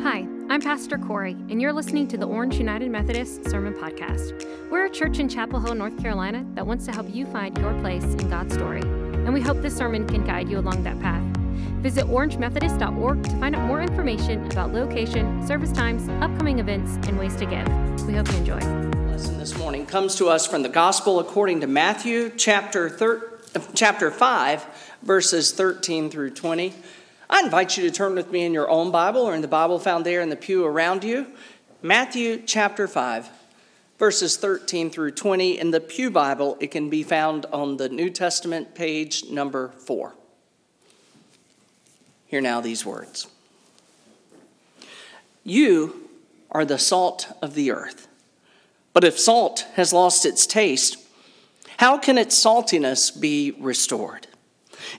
Hi, I'm Pastor Corey, and you're listening to the Orange United Methodist Sermon Podcast. We're a church in Chapel Hill, North Carolina that wants to help you find your place in God's story, and we hope this sermon can guide you along that path. Visit orangemethodist.org to find out more information about location, service times, upcoming events, and ways to give. We hope you enjoy. Lesson this morning comes to us from the Gospel according to Matthew chapter thir- chapter 5 verses 13 through 20. I invite you to turn with me in your own Bible or in the Bible found there in the pew around you. Matthew chapter 5, verses 13 through 20. In the Pew Bible, it can be found on the New Testament page number 4. Hear now these words You are the salt of the earth. But if salt has lost its taste, how can its saltiness be restored?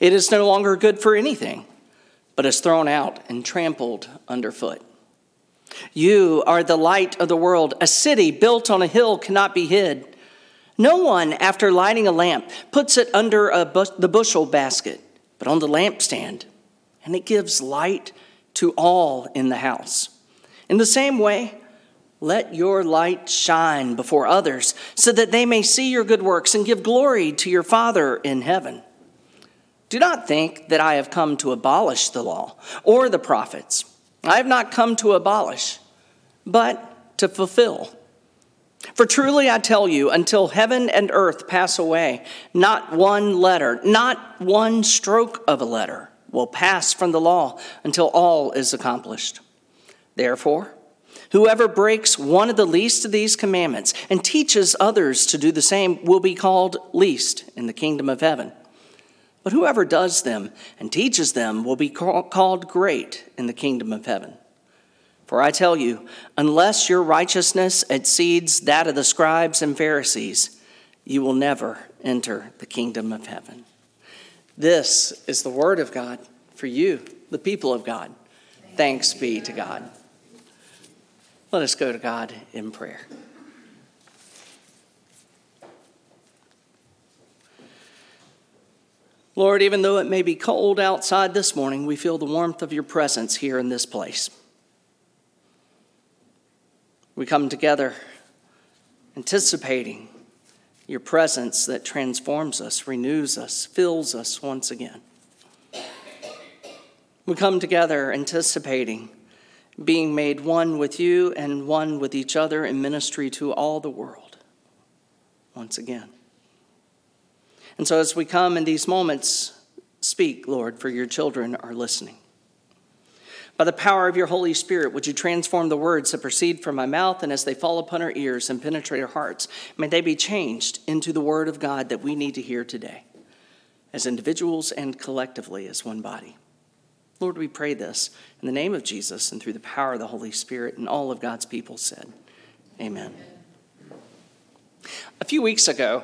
It is no longer good for anything but is thrown out and trampled underfoot. You are the light of the world. A city built on a hill cannot be hid. No one, after lighting a lamp, puts it under bush, the bushel basket, but on the lampstand, and it gives light to all in the house. In the same way, let your light shine before others, so that they may see your good works and give glory to your Father in heaven. Do not think that I have come to abolish the law or the prophets. I have not come to abolish, but to fulfill. For truly I tell you, until heaven and earth pass away, not one letter, not one stroke of a letter will pass from the law until all is accomplished. Therefore, whoever breaks one of the least of these commandments and teaches others to do the same will be called least in the kingdom of heaven. But whoever does them and teaches them will be called great in the kingdom of heaven. For I tell you, unless your righteousness exceeds that of the scribes and Pharisees, you will never enter the kingdom of heaven. This is the word of God for you, the people of God. Thanks be to God. Let us go to God in prayer. Lord, even though it may be cold outside this morning, we feel the warmth of your presence here in this place. We come together anticipating your presence that transforms us, renews us, fills us once again. We come together anticipating being made one with you and one with each other in ministry to all the world once again. And so, as we come in these moments, speak, Lord, for your children are listening. By the power of your Holy Spirit, would you transform the words that proceed from my mouth, and as they fall upon our ears and penetrate our hearts, may they be changed into the word of God that we need to hear today, as individuals and collectively as one body. Lord, we pray this in the name of Jesus and through the power of the Holy Spirit, and all of God's people said, Amen. A few weeks ago,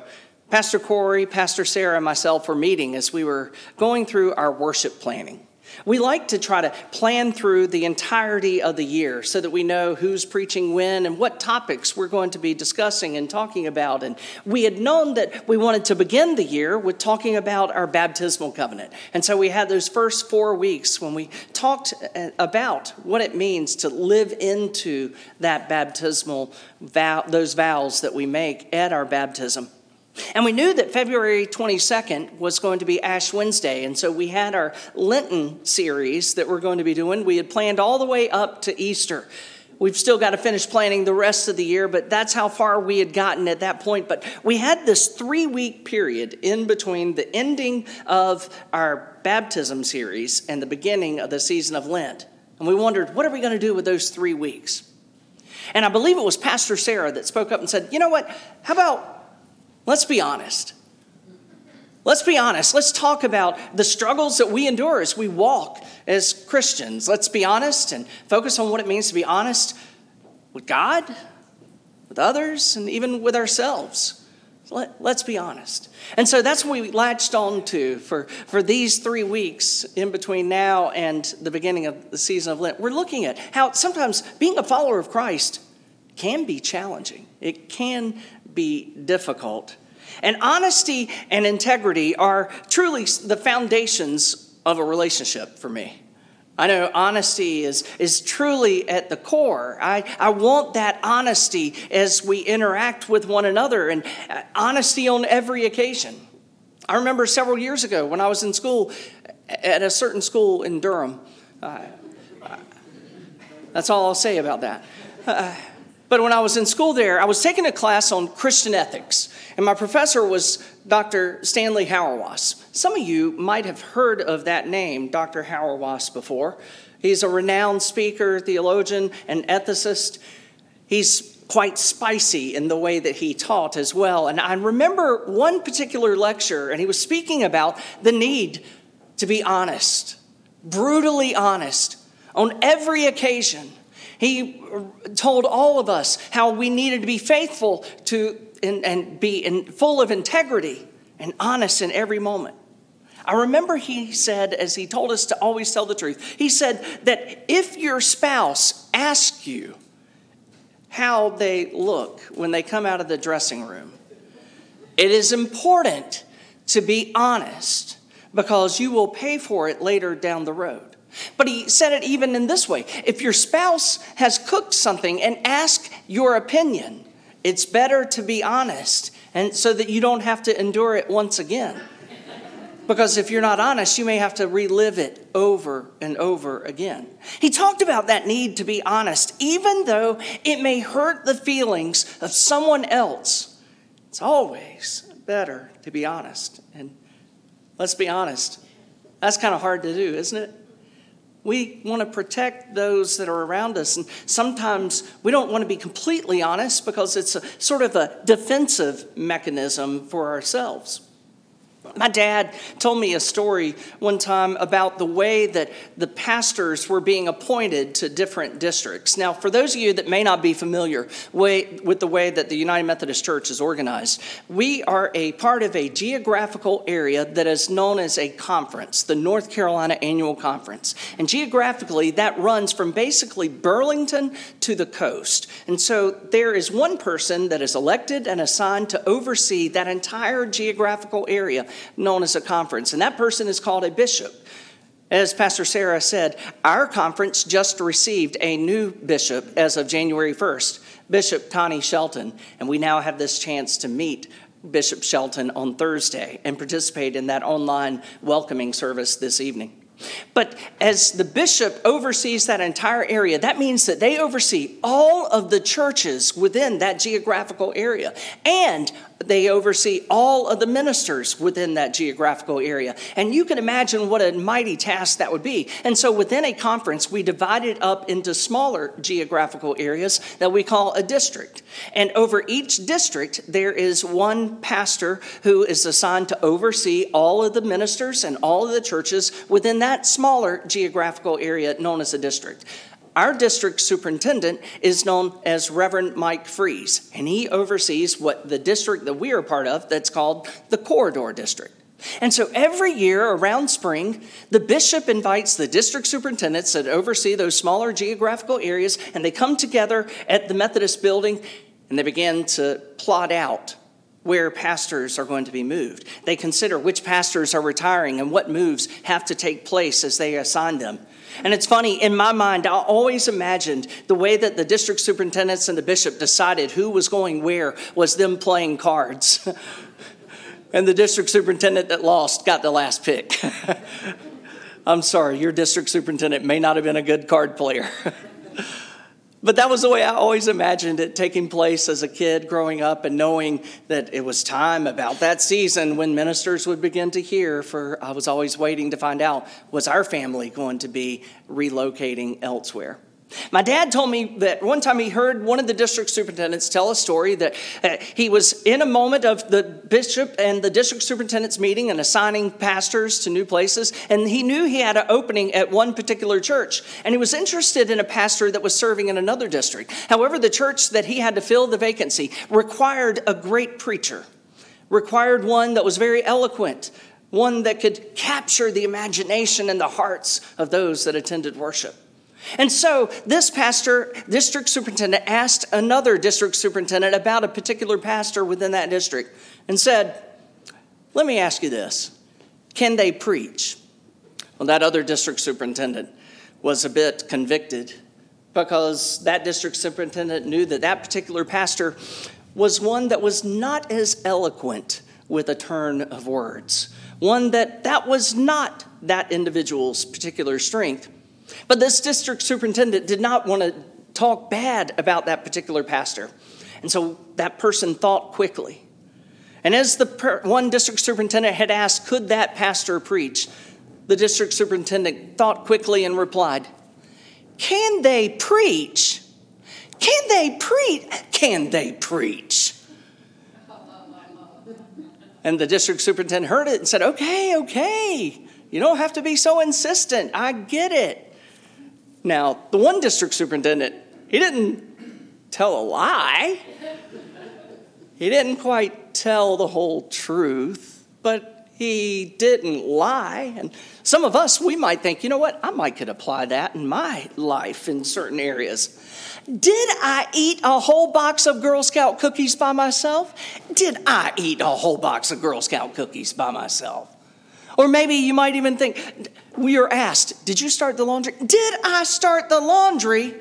Pastor Corey, Pastor Sarah, and myself were meeting as we were going through our worship planning. We like to try to plan through the entirety of the year so that we know who's preaching when and what topics we're going to be discussing and talking about. And we had known that we wanted to begin the year with talking about our baptismal covenant. And so we had those first four weeks when we talked uh, about what it means to live into that baptismal vow, those vows that we make at our baptism. And we knew that February 22nd was going to be Ash Wednesday. And so we had our Lenten series that we're going to be doing. We had planned all the way up to Easter. We've still got to finish planning the rest of the year, but that's how far we had gotten at that point. But we had this three week period in between the ending of our baptism series and the beginning of the season of Lent. And we wondered, what are we going to do with those three weeks? And I believe it was Pastor Sarah that spoke up and said, you know what? How about Let's be honest. Let's be honest. Let's talk about the struggles that we endure as we walk as Christians. Let's be honest and focus on what it means to be honest with God, with others, and even with ourselves. Let, us be honest. And so that's what we latched on to for, for these three weeks in between now and the beginning of the season of Lent. We're looking at how sometimes being a follower of Christ can be challenging, it can be difficult. And honesty and integrity are truly the foundations of a relationship for me. I know honesty is, is truly at the core. I, I want that honesty as we interact with one another and uh, honesty on every occasion. I remember several years ago when I was in school at a certain school in Durham. Uh, that's all I'll say about that. Uh, but when I was in school there, I was taking a class on Christian ethics, and my professor was Dr. Stanley Hauerwas. Some of you might have heard of that name, Dr. Hauerwas, before. He's a renowned speaker, theologian, and ethicist. He's quite spicy in the way that he taught as well. And I remember one particular lecture, and he was speaking about the need to be honest, brutally honest, on every occasion. He told all of us how we needed to be faithful to and, and be in, full of integrity and honest in every moment. I remember he said, as he told us to always tell the truth, he said that if your spouse asks you how they look when they come out of the dressing room, it is important to be honest because you will pay for it later down the road. But he said it even in this way if your spouse has cooked something and ask your opinion, it's better to be honest and so that you don't have to endure it once again. Because if you're not honest, you may have to relive it over and over again. He talked about that need to be honest, even though it may hurt the feelings of someone else. It's always better to be honest. Let's be honest, that's kind of hard to do, isn't it? We want to protect those that are around us. And sometimes we don't want to be completely honest because it's a sort of a defensive mechanism for ourselves. My dad told me a story one time about the way that the pastors were being appointed to different districts. Now, for those of you that may not be familiar with the way that the United Methodist Church is organized, we are a part of a geographical area that is known as a conference, the North Carolina Annual Conference. And geographically, that runs from basically Burlington to the coast. And so there is one person that is elected and assigned to oversee that entire geographical area known as a conference, and that person is called a bishop. As Pastor Sarah said, our conference just received a new bishop as of January 1st, Bishop Connie Shelton, and we now have this chance to meet Bishop Shelton on Thursday and participate in that online welcoming service this evening. But as the bishop oversees that entire area, that means that they oversee all of the churches within that geographical area. And they oversee all of the ministers within that geographical area. And you can imagine what a mighty task that would be. And so within a conference, we divide it up into smaller geographical areas that we call a district. And over each district, there is one pastor who is assigned to oversee all of the ministers and all of the churches within that smaller geographical area known as a district. Our district superintendent is known as Reverend Mike Freeze, and he oversees what the district that we are part of that's called the Corridor District. And so every year around spring, the bishop invites the district superintendents that oversee those smaller geographical areas, and they come together at the Methodist building and they begin to plot out where pastors are going to be moved. They consider which pastors are retiring and what moves have to take place as they assign them. And it's funny, in my mind, I always imagined the way that the district superintendents and the bishop decided who was going where was them playing cards. and the district superintendent that lost got the last pick. I'm sorry, your district superintendent may not have been a good card player. But that was the way I always imagined it taking place as a kid growing up and knowing that it was time about that season when ministers would begin to hear. For I was always waiting to find out was our family going to be relocating elsewhere? My dad told me that one time he heard one of the district superintendents tell a story that he was in a moment of the bishop and the district superintendent's meeting and assigning pastors to new places, and he knew he had an opening at one particular church, and he was interested in a pastor that was serving in another district. However, the church that he had to fill the vacancy required a great preacher, required one that was very eloquent, one that could capture the imagination and the hearts of those that attended worship. And so this pastor, district superintendent, asked another district superintendent about a particular pastor within that district and said, Let me ask you this can they preach? Well, that other district superintendent was a bit convicted because that district superintendent knew that that particular pastor was one that was not as eloquent with a turn of words, one that that was not that individual's particular strength. But this district superintendent did not want to talk bad about that particular pastor. And so that person thought quickly. And as the per- one district superintendent had asked, could that pastor preach? The district superintendent thought quickly and replied, Can they preach? Can they preach? Can they preach? And the district superintendent heard it and said, Okay, okay. You don't have to be so insistent. I get it. Now, the one district superintendent, he didn't tell a lie. He didn't quite tell the whole truth, but he didn't lie. And some of us, we might think, you know what, I might could apply that in my life in certain areas. Did I eat a whole box of Girl Scout cookies by myself? Did I eat a whole box of Girl Scout cookies by myself? Or maybe you might even think, we are asked, Did you start the laundry? Did I start the laundry?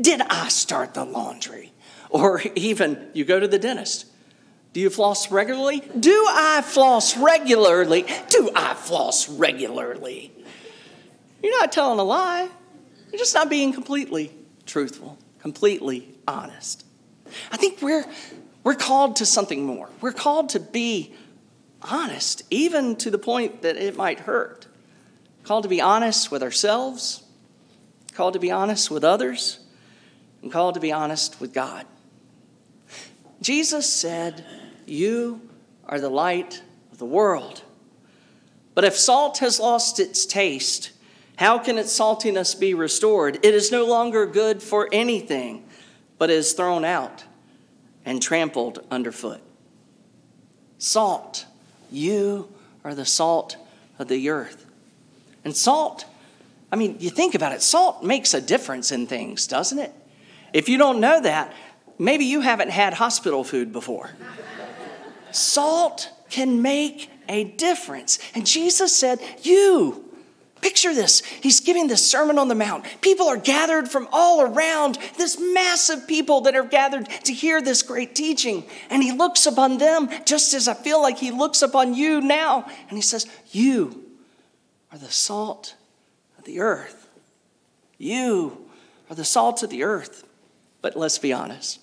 Did I start the laundry? Or even you go to the dentist. Do you floss regularly? Do I floss regularly? Do I floss regularly? You're not telling a lie. You're just not being completely truthful, completely honest. I think we're, we're called to something more. We're called to be honest, even to the point that it might hurt. Called to be honest with ourselves, called to be honest with others, and called to be honest with God. Jesus said, You are the light of the world. But if salt has lost its taste, how can its saltiness be restored? It is no longer good for anything, but is thrown out and trampled underfoot. Salt you are the salt of the earth. And salt, I mean, you think about it, salt makes a difference in things, doesn't it? If you don't know that, maybe you haven't had hospital food before. salt can make a difference. And Jesus said, You Picture this. He's giving this Sermon on the Mount. People are gathered from all around, this massive people that are gathered to hear this great teaching. And he looks upon them just as I feel like he looks upon you now. And he says, You are the salt of the earth. You are the salt of the earth. But let's be honest.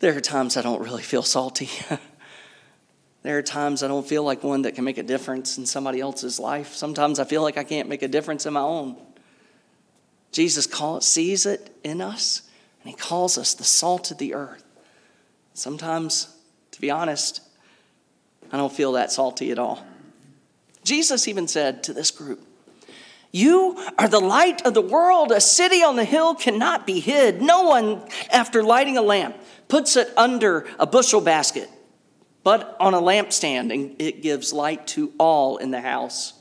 There are times I don't really feel salty. There are times I don't feel like one that can make a difference in somebody else's life. Sometimes I feel like I can't make a difference in my own. Jesus sees it in us, and He calls us the salt of the earth. Sometimes, to be honest, I don't feel that salty at all. Jesus even said to this group, You are the light of the world. A city on the hill cannot be hid. No one, after lighting a lamp, puts it under a bushel basket but on a lampstand, and it gives light to all in the house.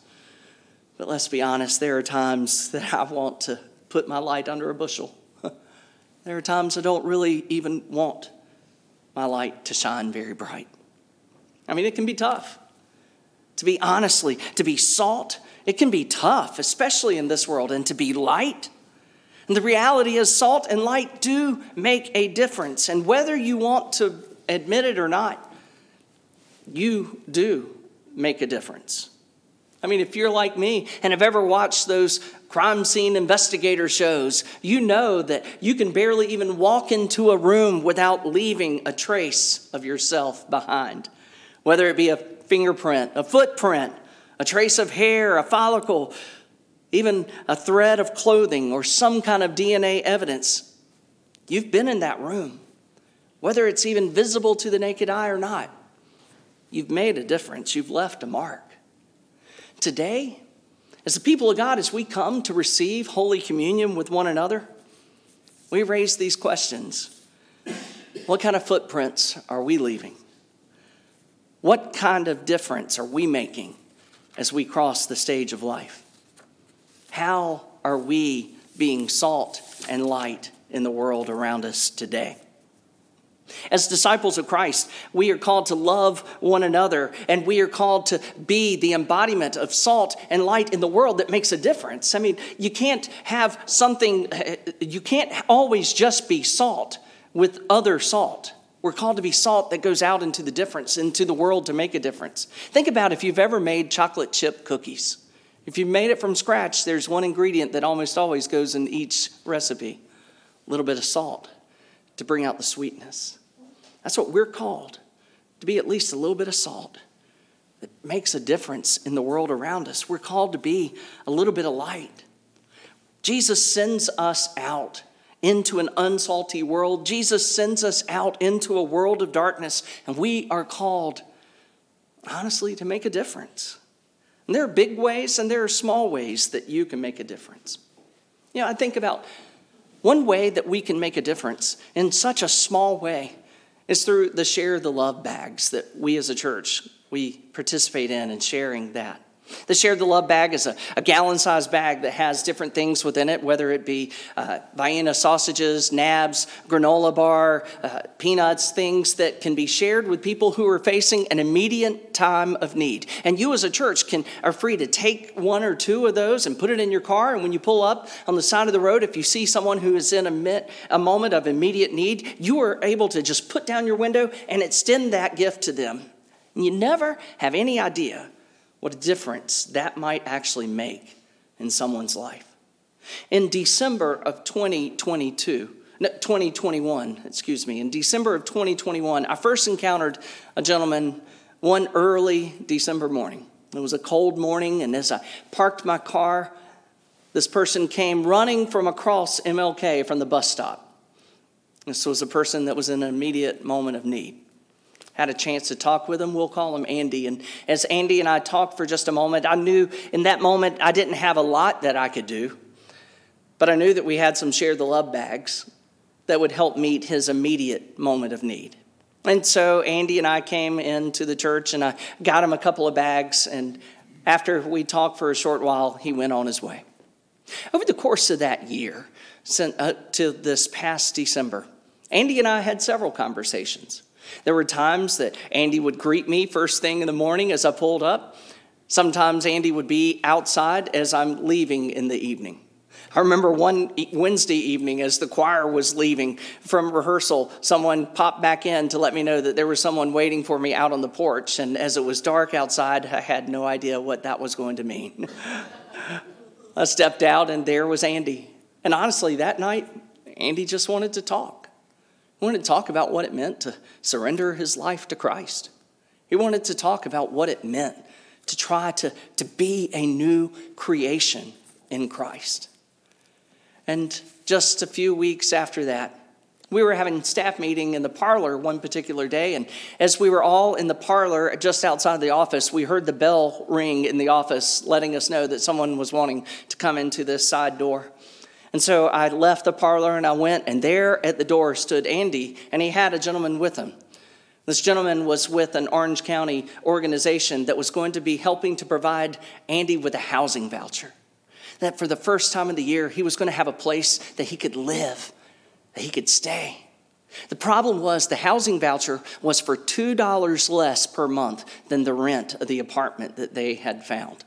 But let's be honest, there are times that I want to put my light under a bushel. there are times I don't really even want my light to shine very bright. I mean, it can be tough. To be honestly, to be salt, it can be tough, especially in this world, and to be light. And the reality is, salt and light do make a difference. And whether you want to admit it or not, you do make a difference. I mean, if you're like me and have ever watched those crime scene investigator shows, you know that you can barely even walk into a room without leaving a trace of yourself behind. Whether it be a fingerprint, a footprint, a trace of hair, a follicle, even a thread of clothing, or some kind of DNA evidence, you've been in that room, whether it's even visible to the naked eye or not. You've made a difference, you've left a mark. Today, as the people of God, as we come to receive Holy Communion with one another, we raise these questions What kind of footprints are we leaving? What kind of difference are we making as we cross the stage of life? How are we being salt and light in the world around us today? As disciples of Christ, we are called to love one another and we are called to be the embodiment of salt and light in the world that makes a difference. I mean, you can't have something, you can't always just be salt with other salt. We're called to be salt that goes out into the difference, into the world to make a difference. Think about if you've ever made chocolate chip cookies. If you made it from scratch, there's one ingredient that almost always goes in each recipe a little bit of salt to bring out the sweetness. That's what we're called to be at least a little bit of salt that makes a difference in the world around us. We're called to be a little bit of light. Jesus sends us out into an unsalty world. Jesus sends us out into a world of darkness, and we are called, honestly, to make a difference. And there are big ways and there are small ways that you can make a difference. You know, I think about one way that we can make a difference in such a small way is through the share the love bags that we as a church we participate in and sharing that. The Share the Love bag is a, a gallon sized bag that has different things within it, whether it be uh, Vienna sausages, nabs, granola bar, uh, peanuts, things that can be shared with people who are facing an immediate time of need. And you as a church can, are free to take one or two of those and put it in your car. And when you pull up on the side of the road, if you see someone who is in a, a moment of immediate need, you are able to just put down your window and extend that gift to them. And you never have any idea what a difference that might actually make in someone's life. In December of 2022, no, 2021, excuse me, in December of 2021, I first encountered a gentleman one early December morning. It was a cold morning, and as I parked my car, this person came running from across MLK from the bus stop. This was a person that was in an immediate moment of need had a chance to talk with him. We'll call him Andy. And as Andy and I talked for just a moment, I knew in that moment I didn't have a lot that I could do, but I knew that we had some share the love bags that would help meet his immediate moment of need. And so Andy and I came into the church and I got him a couple of bags. And after we talked for a short while, he went on his way. Over the course of that year, uh, to this past December, Andy and I had several conversations. There were times that Andy would greet me first thing in the morning as I pulled up. Sometimes Andy would be outside as I'm leaving in the evening. I remember one Wednesday evening as the choir was leaving from rehearsal, someone popped back in to let me know that there was someone waiting for me out on the porch. And as it was dark outside, I had no idea what that was going to mean. I stepped out, and there was Andy. And honestly, that night, Andy just wanted to talk. He wanted to talk about what it meant to surrender his life to Christ. He wanted to talk about what it meant to try to, to be a new creation in Christ. And just a few weeks after that, we were having staff meeting in the parlor one particular day and as we were all in the parlor just outside the office we heard the bell ring in the office letting us know that someone was wanting to come into this side door and so I left the parlor and I went, and there at the door stood Andy, and he had a gentleman with him. This gentleman was with an Orange County organization that was going to be helping to provide Andy with a housing voucher. That for the first time of the year, he was going to have a place that he could live, that he could stay. The problem was the housing voucher was for $2 less per month than the rent of the apartment that they had found.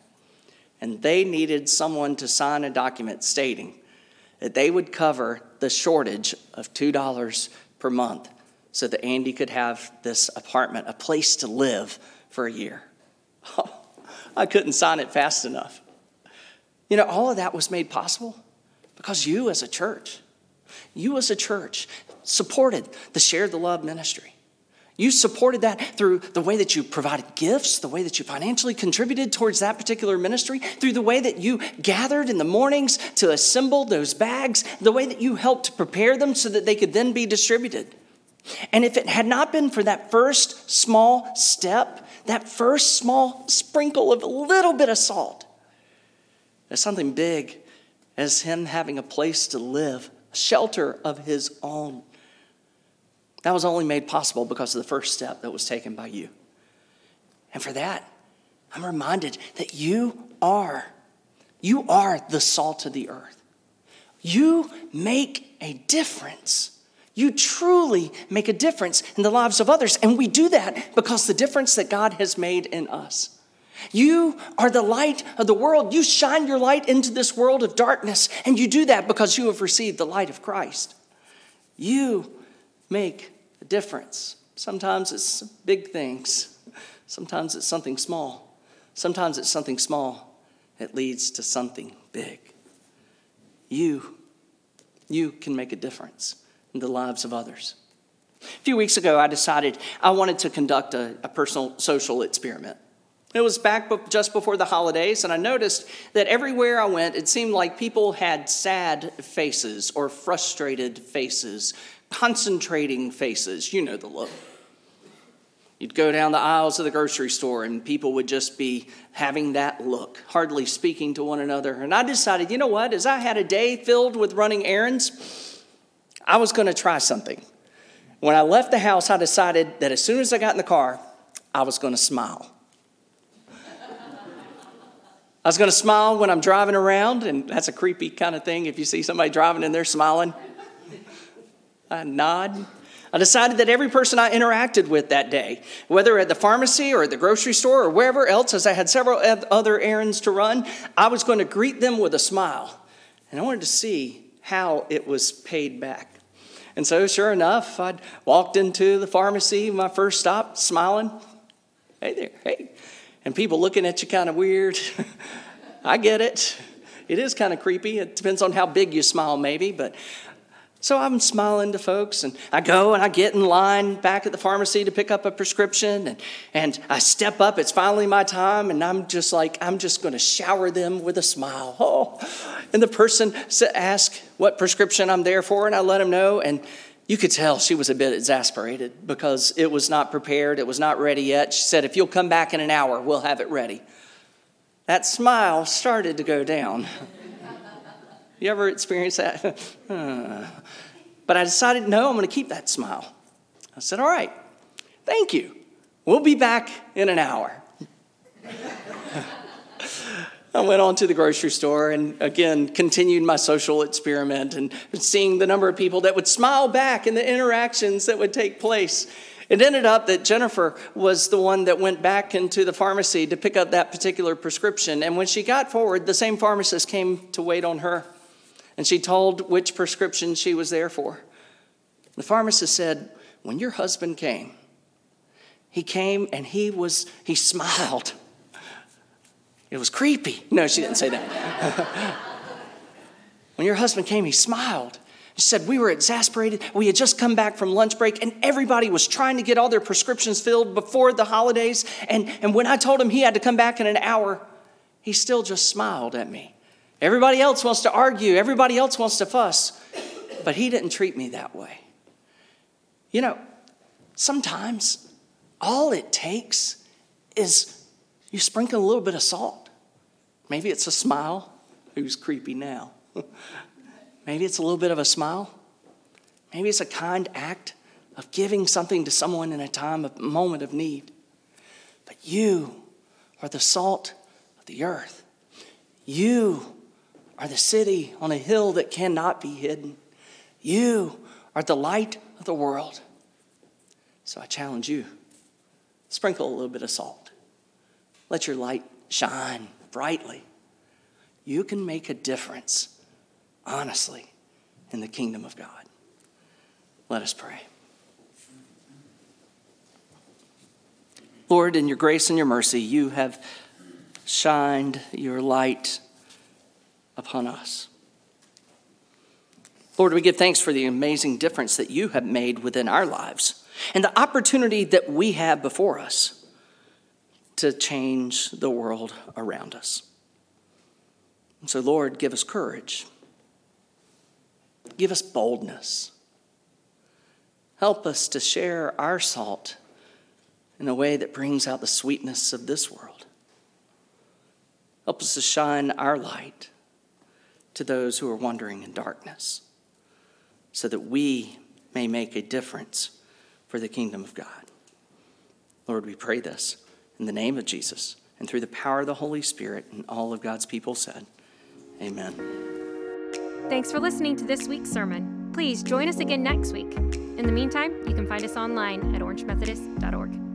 And they needed someone to sign a document stating that they would cover the shortage of $2 per month so that Andy could have this apartment, a place to live for a year. Oh, I couldn't sign it fast enough. You know, all of that was made possible because you as a church, you as a church supported the Share the Love ministry. You supported that through the way that you provided gifts, the way that you financially contributed towards that particular ministry, through the way that you gathered in the mornings to assemble those bags, the way that you helped to prepare them so that they could then be distributed. And if it had not been for that first small step, that first small sprinkle of a little bit of salt, there's something big as him having a place to live, a shelter of his own. That was only made possible because of the first step that was taken by you. And for that, I'm reminded that you are, you are the salt of the earth. You make a difference. You truly make a difference in the lives of others. And we do that because the difference that God has made in us. You are the light of the world. You shine your light into this world of darkness, and you do that because you have received the light of Christ. You make a difference. Sometimes it's big things, sometimes it's something small. Sometimes it's something small that leads to something big. You, you can make a difference in the lives of others. A few weeks ago, I decided I wanted to conduct a, a personal social experiment. It was back just before the holidays, and I noticed that everywhere I went, it seemed like people had sad faces or frustrated faces, concentrating faces. You know the look. You'd go down the aisles of the grocery store, and people would just be having that look, hardly speaking to one another. And I decided, you know what? As I had a day filled with running errands, I was going to try something. When I left the house, I decided that as soon as I got in the car, I was going to smile. I was going to smile when I'm driving around, and that's a creepy kind of thing if you see somebody driving and they're smiling. I nod. I decided that every person I interacted with that day, whether at the pharmacy or at the grocery store or wherever else, as I had several other errands to run, I was going to greet them with a smile. And I wanted to see how it was paid back. And so, sure enough, I walked into the pharmacy, my first stop, smiling. Hey there, hey and people looking at you kind of weird. I get it. It is kind of creepy. It depends on how big you smile, maybe. But so I'm smiling to folks, and I go and I get in line back at the pharmacy to pick up a prescription, and, and I step up. It's finally my time, and I'm just like, I'm just going to shower them with a smile. Oh. And the person asks what prescription I'm there for, and I let them know. And you could tell she was a bit exasperated because it was not prepared, it was not ready yet. She said, If you'll come back in an hour, we'll have it ready. That smile started to go down. you ever experienced that? but I decided, no, I'm going to keep that smile. I said, All right, thank you. We'll be back in an hour. I went on to the grocery store and again continued my social experiment and seeing the number of people that would smile back and the interactions that would take place. It ended up that Jennifer was the one that went back into the pharmacy to pick up that particular prescription. And when she got forward, the same pharmacist came to wait on her. And she told which prescription she was there for. The pharmacist said, When your husband came, he came and he was, he smiled. It was creepy. No, she didn't say that. when your husband came, he smiled. He said, We were exasperated. We had just come back from lunch break, and everybody was trying to get all their prescriptions filled before the holidays. And, and when I told him he had to come back in an hour, he still just smiled at me. Everybody else wants to argue, everybody else wants to fuss, but he didn't treat me that way. You know, sometimes all it takes is you sprinkle a little bit of salt. Maybe it's a smile. Who's creepy now? Maybe it's a little bit of a smile. Maybe it's a kind act of giving something to someone in a time of moment of need. But you are the salt of the earth. You are the city on a hill that cannot be hidden. You are the light of the world. So I challenge you sprinkle a little bit of salt. Let your light shine brightly. You can make a difference, honestly, in the kingdom of God. Let us pray. Lord, in your grace and your mercy, you have shined your light upon us. Lord, we give thanks for the amazing difference that you have made within our lives and the opportunity that we have before us to change the world around us. And so, Lord, give us courage. Give us boldness. Help us to share our salt in a way that brings out the sweetness of this world. Help us to shine our light to those who are wandering in darkness so that we may make a difference for the kingdom of God. Lord, we pray this in the name of Jesus and through the power of the Holy Spirit, and all of God's people said, Amen. Thanks for listening to this week's sermon. Please join us again next week. In the meantime, you can find us online at orangemethodist.org.